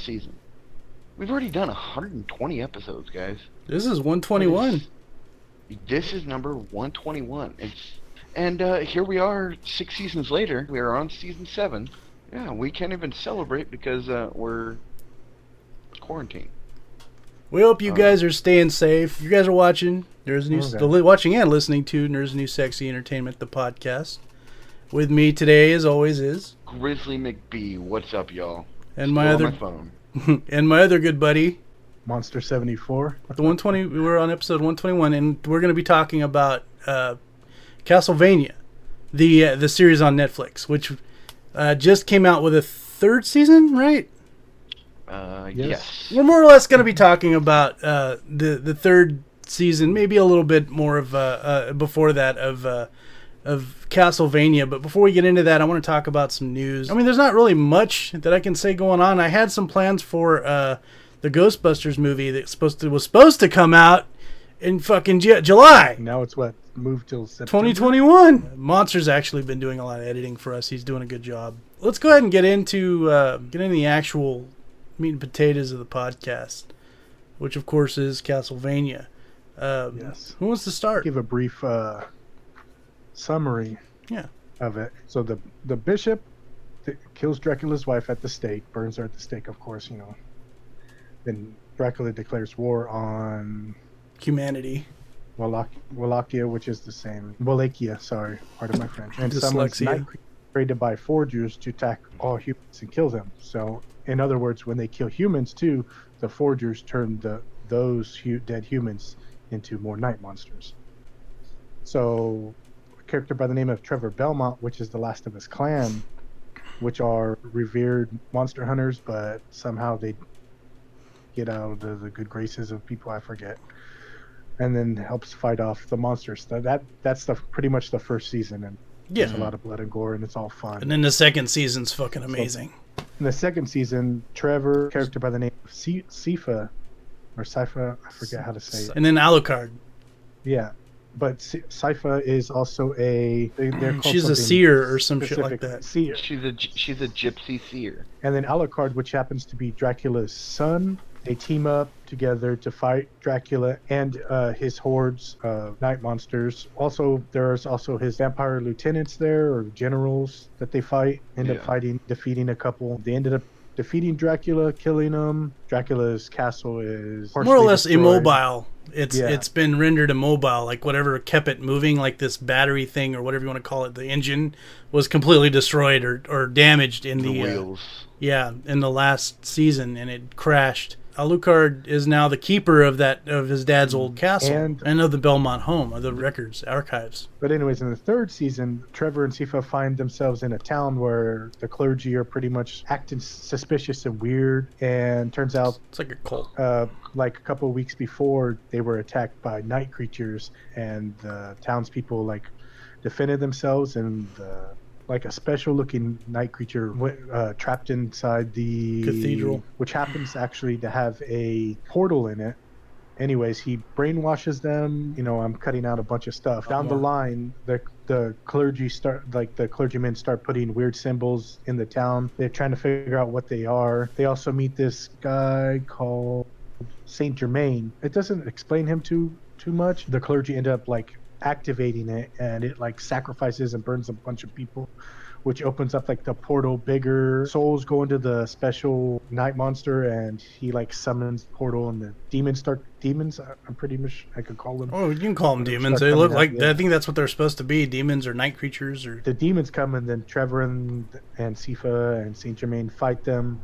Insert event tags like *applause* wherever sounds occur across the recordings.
season. We've already done 120 episodes, guys. This is 121. This is number 121. It's and uh, here we are, six seasons later. We are on season seven. Yeah, we can't even celebrate because uh, we're quarantined. We hope you Uh, guys are staying safe. You guys are watching. There's new Okay. the watching and listening to Nerds New Sexy Entertainment, the podcast. With me today, as always, is Grizzly McBee, what's up, y'all? And my other my phone. *laughs* and my other good buddy, Monster 74. the 120. We were on episode 121, and we're going to be talking about uh, Castlevania, the uh, the series on Netflix, which uh, just came out with a third season, right? Uh, Yes. yes. We're more or less going to be talking about uh, the the third season, maybe a little bit more of uh, uh, before that of uh, of Castlevania. But before we get into that, I want to talk about some news. I mean, there's not really much that I can say going on. I had some plans for uh, the Ghostbusters movie that supposed to was supposed to come out in fucking Ju- July. Now it's what? Moved till September? 2021. Monster's actually been doing a lot of editing for us. He's doing a good job. Let's go ahead and get into uh, get into the actual meat and potatoes of the podcast, which of course is Castlevania. Um, Yes. Who wants to start? Give a brief uh, summary Yeah. of it. So the the bishop th- kills Dracula's wife at the stake, burns her at the stake, of course, you know. Then Dracula declares war on Humanity. Wallach- Wallachia, which is the same. Wallachia, sorry, part of my French. And Dyslexia. night created by forgers to attack all humans and kill them. So, in other words, when they kill humans too, the forgers turn the those hu- dead humans into more night monsters. So, character by the name of Trevor Belmont, which is the last of his clan, which are revered monster hunters, but somehow they get out of the, the good graces of people I forget and then helps fight off the monsters. That, that that's the pretty much the first season, and Yeah. there's a lot of blood and gore, and it's all fun. And then the second season's fucking amazing. In the second season, Trevor, character by the name of Si- Sifa, or Sypha, I forget how to say it. And then Alucard. Yeah, but Si- Sypha is also a. They, She's a seer or some shit like specific. that. Seer. She's a she's a gypsy seer. And then Alucard, which happens to be Dracula's son. They team up together to fight Dracula and uh, his hordes of night monsters. Also, there's also his vampire lieutenants there, or generals that they fight. End Yeah. up fighting, defeating a couple. They ended up defeating Dracula, killing him. Dracula's castle is More or less destroyed. immobile. It's Yeah. it's been rendered immobile. Like whatever kept it moving, like this battery thing or whatever you want to call it, the engine was completely destroyed or, or damaged in The the, uh, wheels. yeah in the last season, and it crashed. Alucard is now the keeper of that of his dad's old castle And- and, of the Belmont home of the records archives. But anyways, in the third season, Trevor and Sifa find themselves in a town where the clergy are pretty much acting suspicious and weird. And turns out, It's like a cult. uh, like a couple of weeks before, they were attacked by night creatures, and the townspeople like defended themselves, and uh, like a special-looking night creature uh, trapped inside the Cathedral. which happens actually to have a portal in it. Anyways, he brainwashes them. You know, I'm cutting out a bunch of stuff. Down the line, the the clergy start like the clergymen start putting weird symbols in the town. They're trying to figure out what they are. They also meet this guy called Saint Germain. It doesn't explain him too too much. The clergy end up like activating it, and it like sacrifices and burns a bunch of people which opens up like the portal bigger souls go into the special night monster and he like summons the portal and the demons start demons i'm pretty much i could call them Oh, you can call them demons. They look like. I think that's what they're supposed to be. Demons or night creatures or the demons come and then trevor and and sifa and saint germain fight them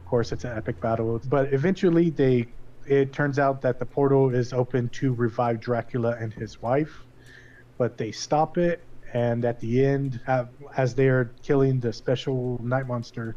of course it's an epic battle but eventually they it turns out that the portal is open to revive dracula and his wife but they stop it and at the end as they're killing the special night monster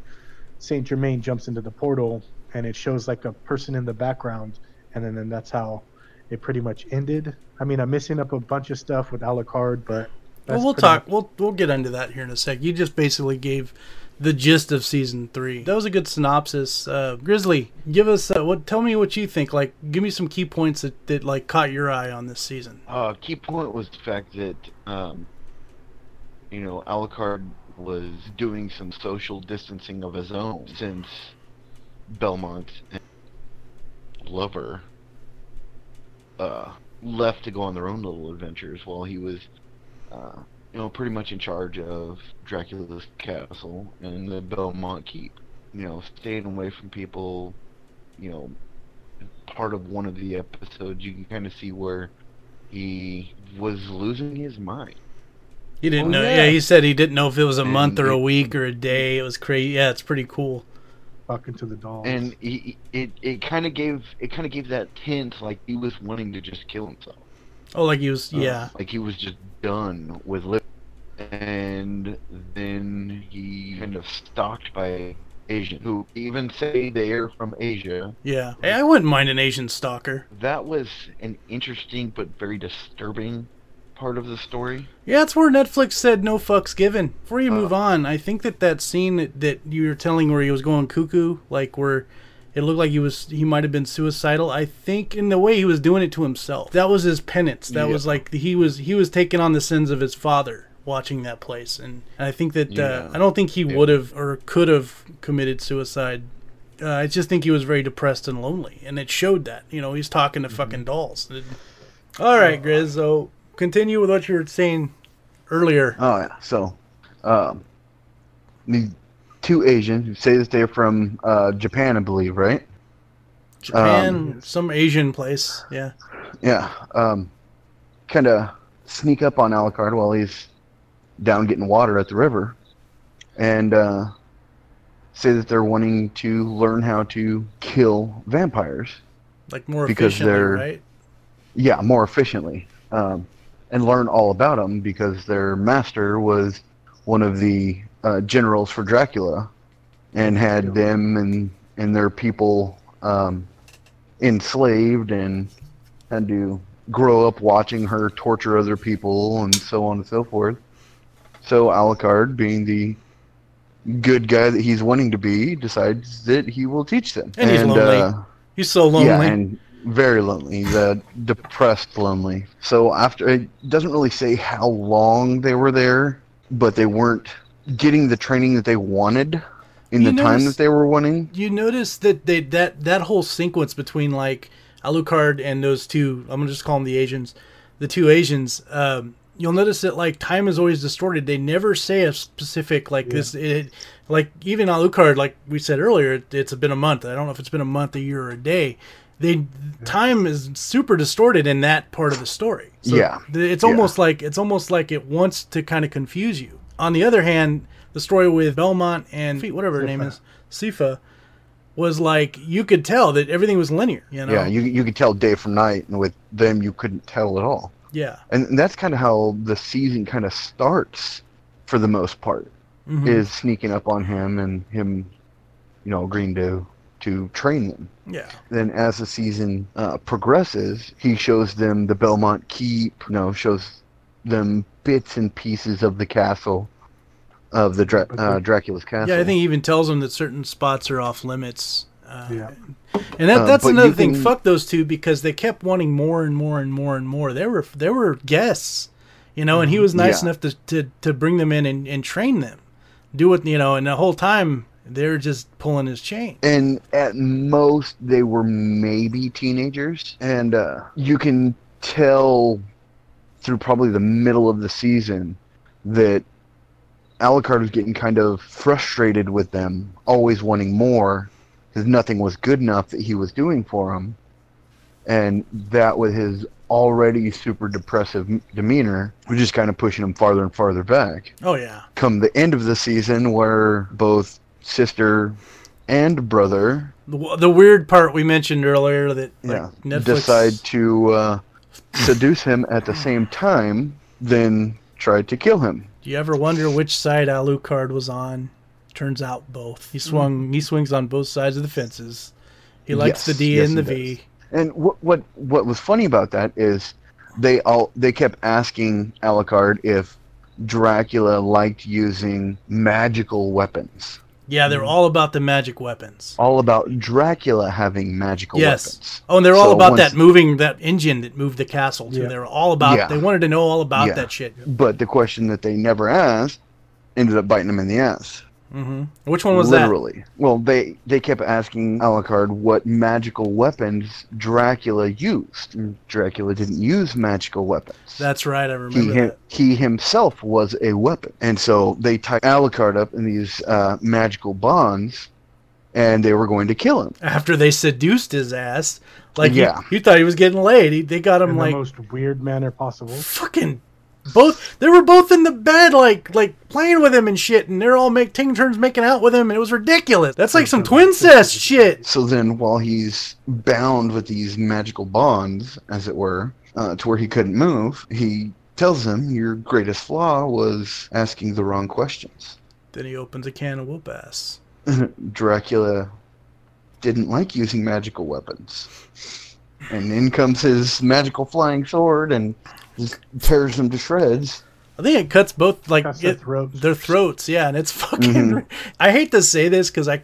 saint germain jumps into the portal and it shows like a person in the background and then, then that's how it pretty much ended i mean i'm missing up a bunch of stuff with alucard but well, we'll talk. much- We'll we'll get into that here in a sec. You just basically gave the gist of season three. That was a good synopsis. Uh, Grizzly, give us uh, what? Tell me what you think. Like, give me some key points that, that like caught your eye on this season. Uh, key point was the fact that, um, you know, Alucard was doing some social distancing of his own since Belmont and lover uh, left to go on their own little adventures while he was, uh, you know, pretty much in charge of Dracula's castle and the Belmont Keep. You know, staying away from people. You know, part of one of the episodes, you can kind of see where he was losing his mind. He didn't Oh, know. yeah. Yeah. he said he didn't know if it was a And month or a week or a day. It was crazy. Yeah, it's pretty cool. Talking to the dolls. and he, it it kind of gave it kind of gave that hint like he was wanting to just kill himself. Oh, like he was. Uh, Yeah. like he was just done with living. And then he kind of stalked by Asian who even say they are from Asia. Yeah. Hey, I wouldn't mind an Asian stalker. That was an interesting but very disturbing part of the story. Yeah, that's where Netflix said no fucks given. Before you Uh. move on, I think that that scene that, that you were telling where he was going cuckoo, like where it looked like he was he might have been suicidal. I think in the way he was doing it to himself. That was his penance. That was like he was he was taking on the sins of his father watching that place, and, and I think that uh, Yeah. I don't think he Yeah. would have or could have committed suicide. Uh, I just think he was very depressed and lonely, and it showed that. You know, he's talking to fucking dolls. All right, Grizz. So continue with what you were saying earlier. Oh yeah. So, um, the two Asians who say that they're from uh, Japan, I believe, right? Japan, Um, some Asian place. Yeah. Yeah. Um, kind of sneak up on Alucard while he's down getting water at the river, and uh, say that they're wanting to learn how to kill vampires. Like more Because efficiently, they're- right? Yeah, more efficiently, um, and learn all about them because their master was one of the uh, generals for Dracula, and had them and and their people um, enslaved and had to grow up watching her torture other people and so on and so forth. So Alucard, being the good guy that he's wanting to be, decides that he will teach them. And he's lonely. Uh, He's so lonely. yeah, and very lonely. Uh, depressed, lonely. So after it doesn't really say how long they were there, but they weren't getting the training that they wanted in You the time that they were wanting. you notice that they that that whole sequence between like Alucard and those two I'm gonna just call them the Asians, the two Asians. Um, you'll notice that like time is always distorted. They never say a specific like this. It like even Alucard, like we said earlier, it, it's been a month. I don't know if it's been a month, a year, or a day. They time is super distorted in that part of the story. So Yeah. th- it's Yeah. almost like it's almost like it wants to kind of confuse you. On the other hand, the story with Belmont and whatever her name is, *laughs* Sifa, was like you could tell that everything was linear. You know? Yeah, you you could tell day from night, and with them you couldn't tell at all. yeah. And that's kind of how the season kind of starts, for the most part, Mhm. is sneaking up on him and him, you know, agreeing to to train them. yeah. then as the season uh, progresses, he shows them the Belmont Keep, you know, shows them bits and pieces of the castle, of the Dra- uh, Dracula's castle. Yeah, I think he even tells them that certain spots are off limits. Uh, Yeah. and that, Uh, that's but another thing. can- Fuck those two because they kept wanting more and more and more and more. They were they were guests, you know, and he was nice Yeah. enough to, to to bring them in and, and train them, do it, you know, and the whole time they're just pulling his chain. and at most they were maybe teenagers, and uh, you can tell through probably the middle of the season that Alucard was getting kind of frustrated with them, always wanting more, because nothing was good enough that he was doing for him, and that with his already super depressive demeanor was just kind of pushing him farther and farther back. Oh yeah, come the end of the season where both sister and brother the, the weird part we mentioned earlier that like yeah, Netflix decide to uh, seduce him at the same time then tried to kill him Do you ever wonder which side Alucard was on? Turns out both. He swung. He swings on both sides of the fences. He likes Yes, the D yes, and the he V. and what what what was funny about that is they all they kept asking Alucard if Dracula liked using magical weapons Yeah, they're hmm. all about the magic weapons. all about Dracula having magical Yes. weapons Oh, and they're all about once- that moving that engine that moved the castle too. Yeah. They're all about. Yeah. They wanted to know all about Yeah. that shit. But the question that they never asked ended up biting them in the ass. Hmm Which one was that? Literally. Well, they they kept asking Alucard what magical weapons Dracula used. And Dracula didn't use magical weapons. That's right. I he remember him, that. he himself was a weapon, and so they tied Alucard up in these uh, magical bonds, and they were going to kill him. After they seduced his ass, like Yeah. you, thought he was getting laid. He, they got him in like the most weird manner possible. fucking both. They were both in the bed, like like playing with him and shit, and they're all make taking turns making out with him, and it was ridiculous. That's like some twin cest shit. So then, while he's bound with these magical bonds, as it were, uh, to where he couldn't move, he tells him "Your greatest flaw was asking the wrong questions." Then he opens a can of whoop ass. *laughs* Dracula didn't like using magical weapons. And in comes his magical flying sword and just tears them to shreds. I think it cuts both like Cuts their it- throats. their throats, yeah, and it's *laughs* fucking. Mhm. I hate to say this because I,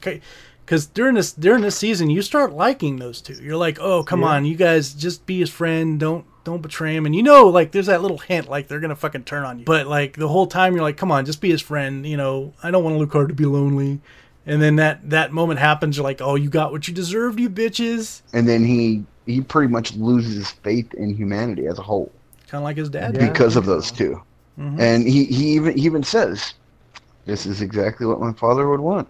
because during this during this season you start liking those two. You're like, oh come Yeah. on, you guys just be his friend. Don't don't betray him. And you know, like there's that little hint like they're gonna fucking turn on you. But like the whole time you're like, come on, just be his friend. You know, I don't want Lucard to be lonely. And then that that moment happens. You're like, oh, you got what you deserved, you bitches. And then he he pretty much loses faith in humanity as a whole Kind of like his dad. Yeah. because of those two. Mhm. And he, he even he even says, "This is exactly what my father would want,"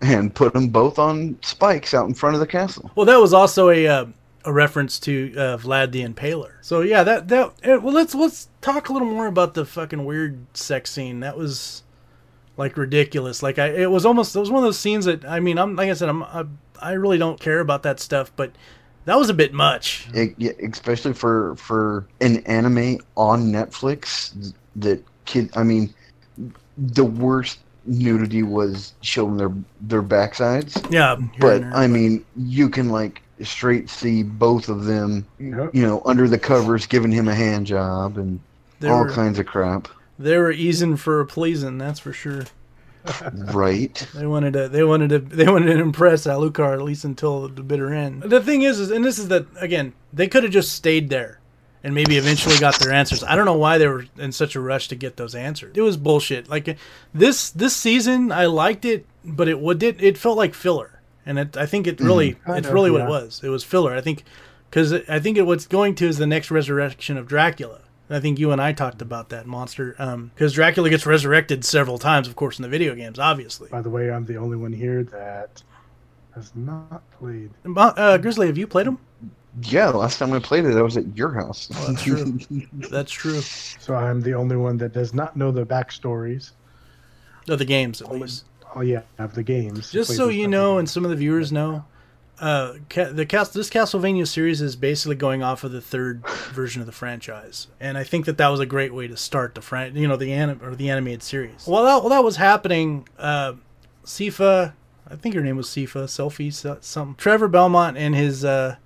and put them both on spikes out in front of the castle. Well, that was also a uh, a reference to uh, Vlad the Impaler. So yeah, that that eh, well, let's let's talk a little more about the fucking weird sex scene. That was like ridiculous. Like I, it was almost it was one of those scenes that I mean, I'm like I said, I'm I, I really don't care about that stuff, but that was a bit much. It, yeah, especially for for an anime on Netflix that kid. I mean, the worst nudity was showing their their backsides. Yeah, But there. I mean, you can like straight see both of them, Yep. you know, under the covers, giving him a hand job and they all were kinds of crap. they were easing for a pleasing, that's for sure. Right. *laughs* They wanted to. They wanted to. They wanted to impress Alucard at least until the bitter end. The thing is, is and this is that again. They could have just stayed there, and maybe eventually got their answers. I don't know why they were in such a rush to get those answers. It was bullshit. Like this this season, I liked it, but it would it, it felt like filler, and it, I think it mm-hmm. really Kind it's of, really what it was. It was filler. I think because I think it, what's going to is the next resurrection of Dracula. I think you and I talked about that monster because Dracula gets resurrected several times, of course, in the video games, obviously. By the way, I'm the only one here that has not played. Uh, Grizzly, have you played them? Yeah, the last time I played it, I was at your house. Oh, that's true. *laughs* That's true. So I'm the only one that does not know the backstories. Of the games, at least. Oh yeah, of the games. Just so you know, and some of the viewers know, uh, ca- the cast this Castlevania series is basically going off of the third version of the franchise, and I think that that was a great way to start the fran- you know, the anim- or the animated series. While that while that was happening, uh, Sifa, I think her name was Sifa, Selfie, something. Trevor Belmont and his uh,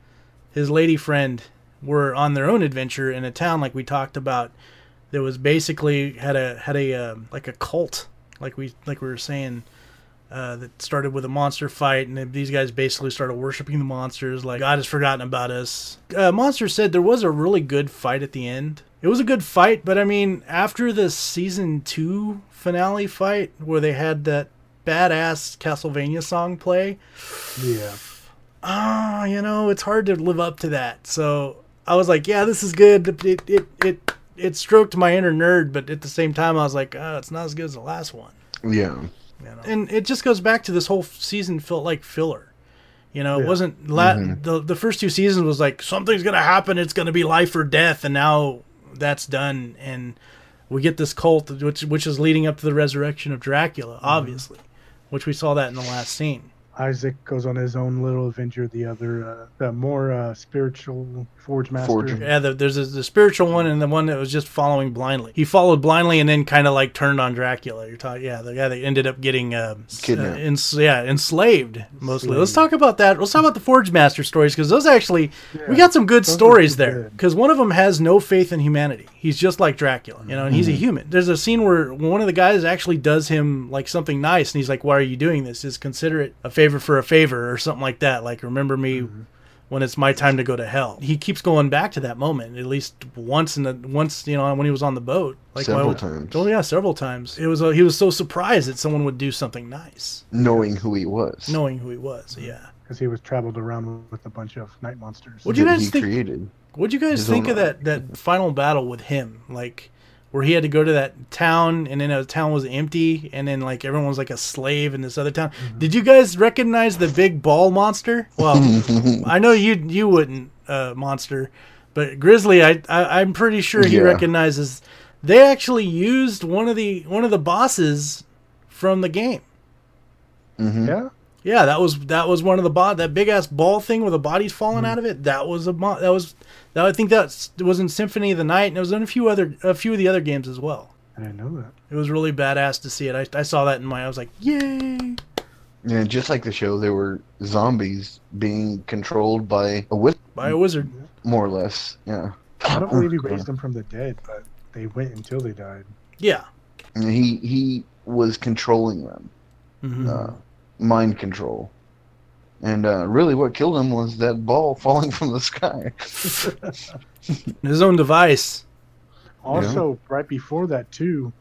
his lady friend were on their own adventure in a town like we talked about. That was basically had a had a um, like a cult, like we like we were saying uh, that started with a monster fight, and these guys basically started worshiping the monsters, like God has forgotten about us. Uh, Monster said there was a really good fight at the end. It was a good fight, but I mean, after the season two finale fight where they had that badass Castlevania song play, Yeah. ah, you know, it's hard to live up to that. So I was like, yeah, this is good. It it it it stroked my inner nerd, but at the same time, I was like, oh, it's not as good as the last one. yeah. You know? And it just goes back to this whole season felt like filler. You know, it Yeah. wasn't la- Mhm. the the first two seasons was like something's gonna happen. It's gonna be life or death, and now that's done, and we get this cult, which which is leading up to the resurrection of Dracula, obviously, which we saw that in the last scene. Isaac goes on his own little adventure. The other, uh, the more uh, spiritual Forge Master. Forge. Yeah, the, there's a, the spiritual one and the one that was just following blindly. He followed blindly and then kind of like turned on Dracula. You're talking, yeah, the guy that ended up getting uh, Kidnapped. uh, ens- yeah, enslaved mostly. Let's talk about that. Let's talk about the Forge Master stories because those actually we got some good those stories there. Because one of them has no faith in humanity. He's just like Dracula, you know, and he's a human. There's a scene where one of the guys actually does him like something nice, and he's like, "Why are you doing this? Just consider it a favor for a favor or something like that. Like remember me." when it's my time to go to hell. He keeps going back to that moment at least once in the once you know when he was on the boat. Like Several why- times. Oh yeah, several times. It was uh, he was so surprised that someone would do something nice, Knowing who he was. knowing who he was. Yeah. because he was traveled around with a bunch of night monsters. What'd you guys he think- created. What'd you guys think own of that that final battle with him? Like where he had to go to that town and then the town was empty and then like everyone was like a slave in this other town. Did you guys recognize the big ball monster? Well, *laughs* I know you you wouldn't uh, monster, but Grizzly, I, I I'm pretty sure he Yeah. recognizes. They actually used one of the one of the bosses from the game. Mhm. Yeah, Yeah, that was that was one of the bot that big ass ball thing where the body's falling Hmm. out of it. That was a mo- that was that I think that was in Symphony of the Night and it was in a few other a few of the other games as well. I didn't know that. It was really badass to see it. I, I saw that in my I was like, yay! Yeah, just like the show, there were zombies being controlled by a wizard, By a wizard. more or less. Yeah. I don't believe he raised *laughs* them from the dead, but they went until they died. Yeah. And he he was controlling them, hmm uh, mind control. And uh, really, what killed him was that ball *laughs* falling from the sky. *laughs* His own device. Also, right before that too,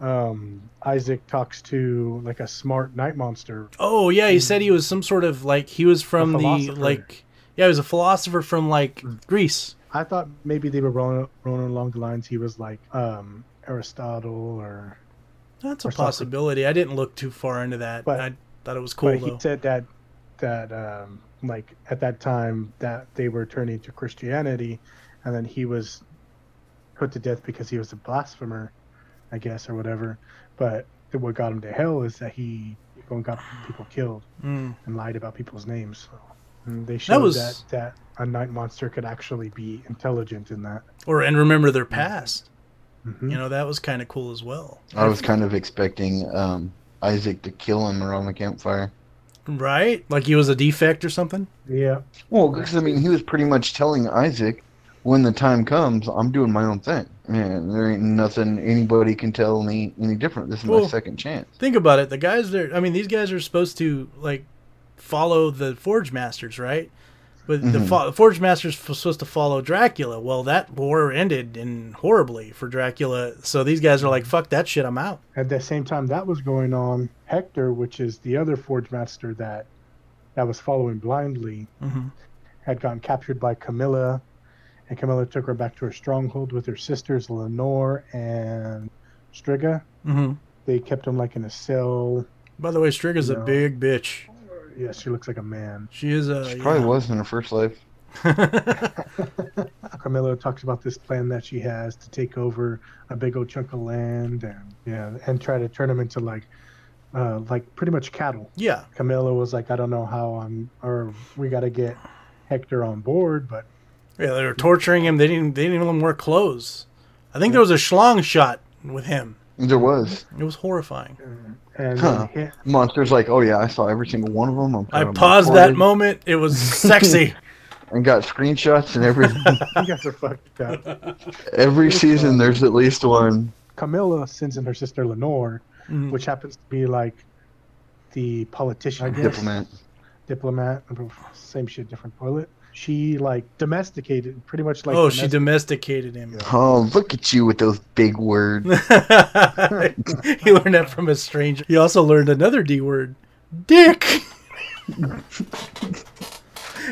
um, Isaac talks to like a smart night monster. Oh yeah, he said he was some sort of like he was from the like yeah, he was a philosopher from like Greece. I thought maybe they were rolling, rolling along the lines he was like um, Aristotle or. That's a Or Socrates. possibility. I didn't look too far into that. But- I thought it was cool but he said that that um, like at that time that they were turning to Christianity, and then he was put to death because he was a blasphemer, I guess, or whatever. But what got him to hell is that he go and got people killed Mm. and lied about people's names. So mm, they showed that, was- that a night monster could actually be intelligent in that. Or and remember their past. Mhm. You know, that was kind of cool as well. I was kind of expecting um, Isaac to kill him around the campfire. Right? Like he was a defect or something? Yeah, Well, because I mean, he was pretty much telling Isaac, when the time comes, I'm doing my own thing. Man, there ain't nothing anybody can tell me any different. This is Well- my second chance. Think about it. The guys are I mean, these guys are supposed to like follow the Forge Masters, right? But the Mhm. fo- Forge Masters f- supposed to follow Dracula. Well, that war ended in horribly for Dracula. So these guys are like, "Fuck that shit, I'm out." At the same time that was going on, Hector, which is the other Forge Master that that was following blindly, hmm had gotten captured by Camilla, and Camilla took her back to her stronghold with her sisters Lenore and Striga. hmm They kept him like in a cell. By the way, Striga's a big bitch. Yeah, she looks like a man. She is a She probably yeah. was in her first life. *laughs* Camilla talks about this plan that she has to take over a big old chunk of land and yeah, and try to turn them into like, uh, like pretty much cattle. yeah. Camilla was like, I don't know how I'm, or we got to get Hector on board, but Yeah, they were torturing him. They didn't. They didn't even wear clothes. I think there was a schlong shot with him. There was. It was horrifying. Mm-hmm. and Huh. Uh, then he- Monster's like, oh yeah, I saw every single one of them. I'm I got 'em paused that moment. It was sexy. *laughs* and got screenshots and everything. *laughs* you guys are fucked up. every season, uh, there's at least one. Camilla sends in her sister Lenore, Mhm. which happens to be like the politician, I guess, Diplomat. diplomat, same shit, different toilet. She like domesticated, pretty much like. oh, she domesticated him. Oh, look at you with those big words. *laughs* he learned that from a stranger. He also learned another D word, dick. *laughs*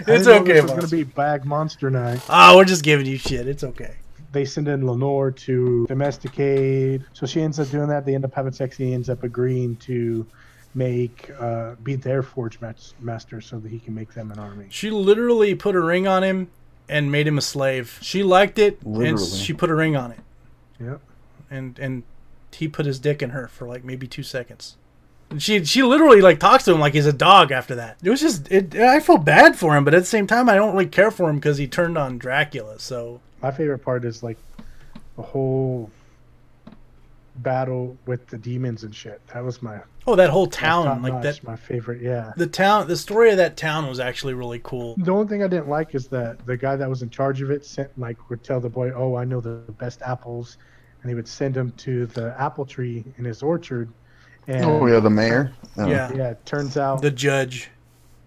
It's okay. This was gonna be bag monster night. Ah, we're just giving you shit. It's okay. They send in Lenore to domesticate. So she ends up doing that. They end up having sex. He ends up agreeing to make uh, be their forge master so that he can make them an army. She literally put a ring on him and made him a slave. She liked it, and she put a ring on it, Yep. and and he put his dick in her for like maybe two seconds. And she she literally like talks to him like he's a dog after that. It was just it. I feel bad for him, but at the same time, I don't really care for him because he turned on Dracula. So My favorite part is like the whole battle with the demons and shit. That was my oh, that whole top town like notch, that. My favorite, yeah. The town, the story of that town was actually really cool. The only thing I didn't like is that the guy that was in charge of it sent like would tell the boy, "Oh, I know the best apples," and he would send him to the apple tree in his orchard. And Oh yeah, the mayor. Oh. Yeah, yeah, it turns out the judge.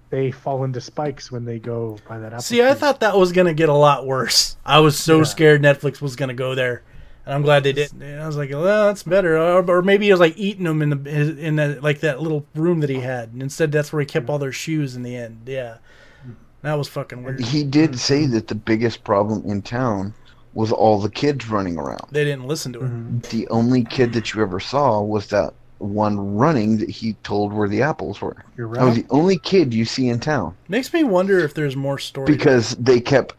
they fall into spikes when they go by that apple See, I thought that was gonna get a lot worse. I was so Yeah. scared Netflix was gonna go there, and I'm glad they did. And I was like, well, that's better. Or, or maybe it was like eating them in the in that like that little room that he had, and instead that's where he kept all their shoes in the end. Yeah, that was fucking weird. He did say that the biggest problem in town was all the kids running around. They didn't listen to him. Mhm. The only kid that you ever saw was that one running that he told where the apples were. You're right. That was the only kid you see in town Makes me wonder if there's more story. because they kept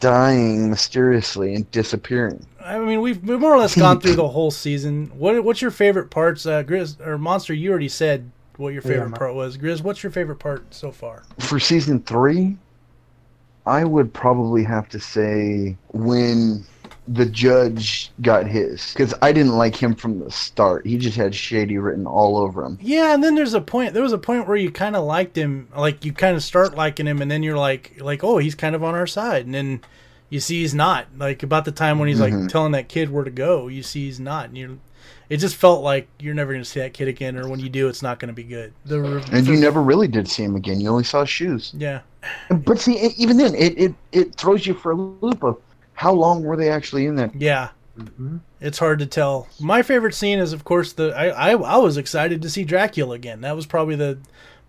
dying mysteriously and disappearing. I mean, we've, we've more or less gone through *laughs* the whole season. What what's your favorite parts? Uh, Grizz or Monster? You already said what your favorite my- part was. Grizz, what's your favorite part so far? For season three, I would probably have to say when the judge got his because I didn't like him from the start. He just had shady written all over him. Yeah, and then there's a point. There was a point where you kind of liked him, like you kind of start liking him, and then you're like, like, oh, he's kind of on our side, and then you see he's not. Like about the time when he's like Mhm. telling that kid where to go, you see he's not, and you, it just felt like you're never gonna see that kid again, or when you do, it's not gonna be good. The, And you never really did see him again. You only saw shoes. yeah, But see, even then, it, it, it throws you for a loop of how long were they actually in that? yeah. Mhm. It's hard to tell. My favorite scene is, of course, the I, I I was excited to see Dracula again. That was probably the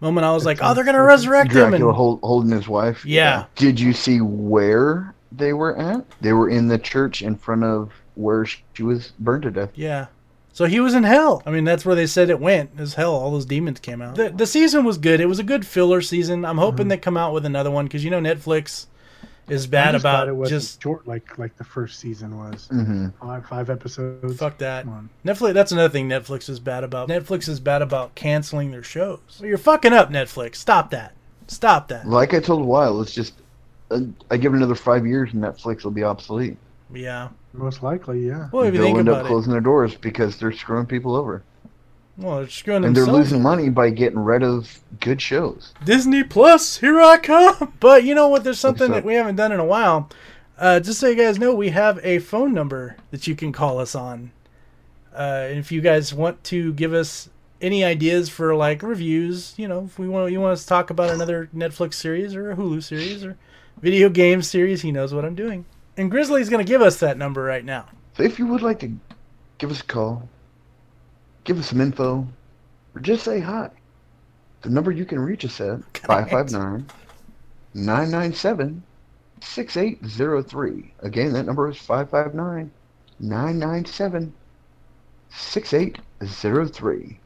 moment I was like, oh, they're gonna resurrect him. Dracula And, hold, holding his wife. Yeah. Did you see where they were at? They were in the church in front of where she was burned to death. Yeah. So he was in hell. I mean, that's where they said it went. As hell, all those demons came out. The, the season was good. It was a good filler season. I'm hoping Mhm. they come out with another one because you know Netflix is bad just about it was just short, like like the first season was. Mm-hmm. Five five episodes. fuck that. Netflix. That's another thing Netflix is bad about. Netflix is bad about canceling their shows. Well, you're fucking up, Netflix. Stop that. Stop that. Like I told a while, it's just uh, I give it another five years and Netflix will be obsolete. Yeah. Most likely, yeah. Well, if you They'll think end about up it, closing their doors because they're screwing people over, well, they're screwing and they're losing money by getting rid of good shows. Disney Plus, here I come. *laughs* But you know what? There's something that we haven't done in a while. Uh, just so you guys know, we have a phone number that you can call us on. Uh, and if you guys want to give us any ideas for like reviews, you know, if we want you want us to talk about another Netflix series or a Hulu series or video game series, he knows what I'm doing. And Grizzly's gonna give us that number right now. So if you would like to give us a call, give us some info, or just say hi, the number you can reach us at *laughs* Can 559 997 6803. Again, that number is 559 997 6803.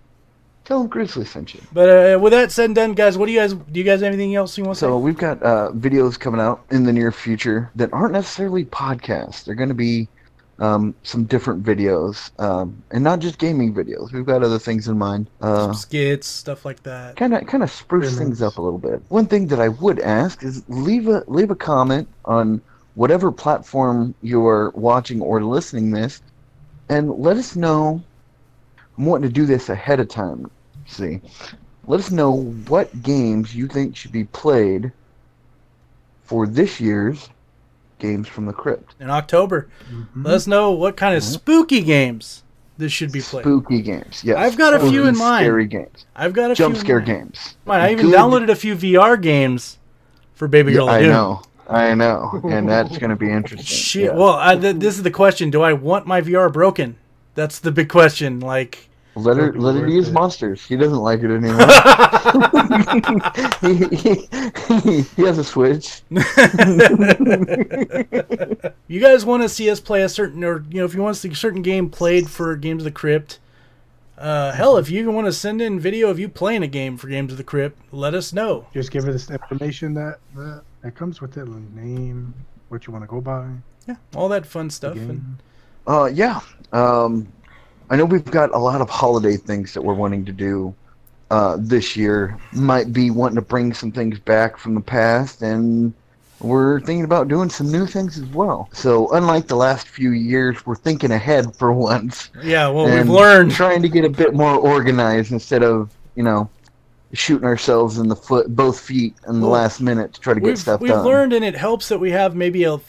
Tell them Grizzly sent you. But uh, with that said and done, guys, what do you guys do? You guys have anything else you want to So say? So we've got uh, videos coming out in the near future that aren't necessarily podcasts. They're going to be um, some different videos, um, and not just gaming videos. We've got other things in mind. Uh, skits, stuff like that. kind of, kind of spruce Very things nice. up a little bit. One thing that I would ask is leave a leave a comment on whatever platform you are watching or listening this, and let us know. I'm wanting to do this ahead of time. See, let us know what games you think should be played for this year's Games from the Crypt. In October. Mhm. Let us know what kind of spooky games this should be played. Spooky games, yes. I've got a few in mind. Scary games, I've got a jump few scare mind. games. Mine, I even Good- downloaded a few VR games for Baby Yeah, Girl I Doom. know, I know, and that's going to be *laughs* interesting. Shit. yeah. Well, I, th- this is the question: Do I want my VR broken? That's the big question. Like, Let her let her use it. monsters. He doesn't like it *laughs* anymore. *laughs* he, he, he, he has a switch. *laughs* you guys want to see us play a certain, or you know, if you want to see a certain game played for Games of the Crypt, uh, hell, if you even want to send in video of you playing a game for Games of the Crypt, let us know. Just give us the information that, that that comes with it, like name, what you want to go by, Yeah, all that fun stuff. And. Uh, yeah. Um, I know we've got a lot of holiday things that we're wanting to do uh, this year. Might be wanting to bring some things back from the past, and we're thinking about doing some new things as well. So, unlike the last few years, we're thinking ahead for *laughs* once. yeah, well, we've learned. trying to get a bit more organized instead of you know shooting ourselves in the foot, both feet, in the Well, last minute to try to get We've, stuff we've done. learned, and it helps that we have maybe a, uh,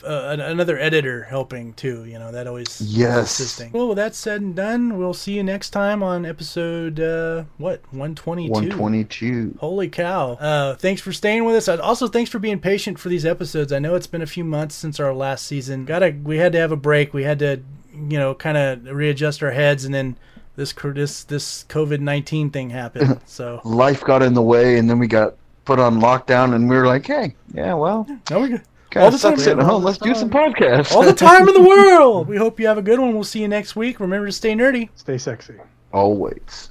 another editor helping too. You know that always Yes. assisting. Well, with that said and done, we'll see you next time on episode uh, what one twenty two. 122. Holy cow! Uh, thanks for staying with us. Also, thanks for being patient for these episodes. I know it's been a few months since our last season. Got to we had to have a break. We had to, you know, kind of readjust our heads, and then this this this COVID nineteen thing happened. *laughs* So Life got in the way, and then we got put on lockdown, and we were like, hey, yeah, well, now we're good. All of the time, sitting at home. Let's do some podcasts. All the time in the *laughs* world. We hope you have a good one. We'll see you next week. Remember to stay nerdy. Stay sexy. Always.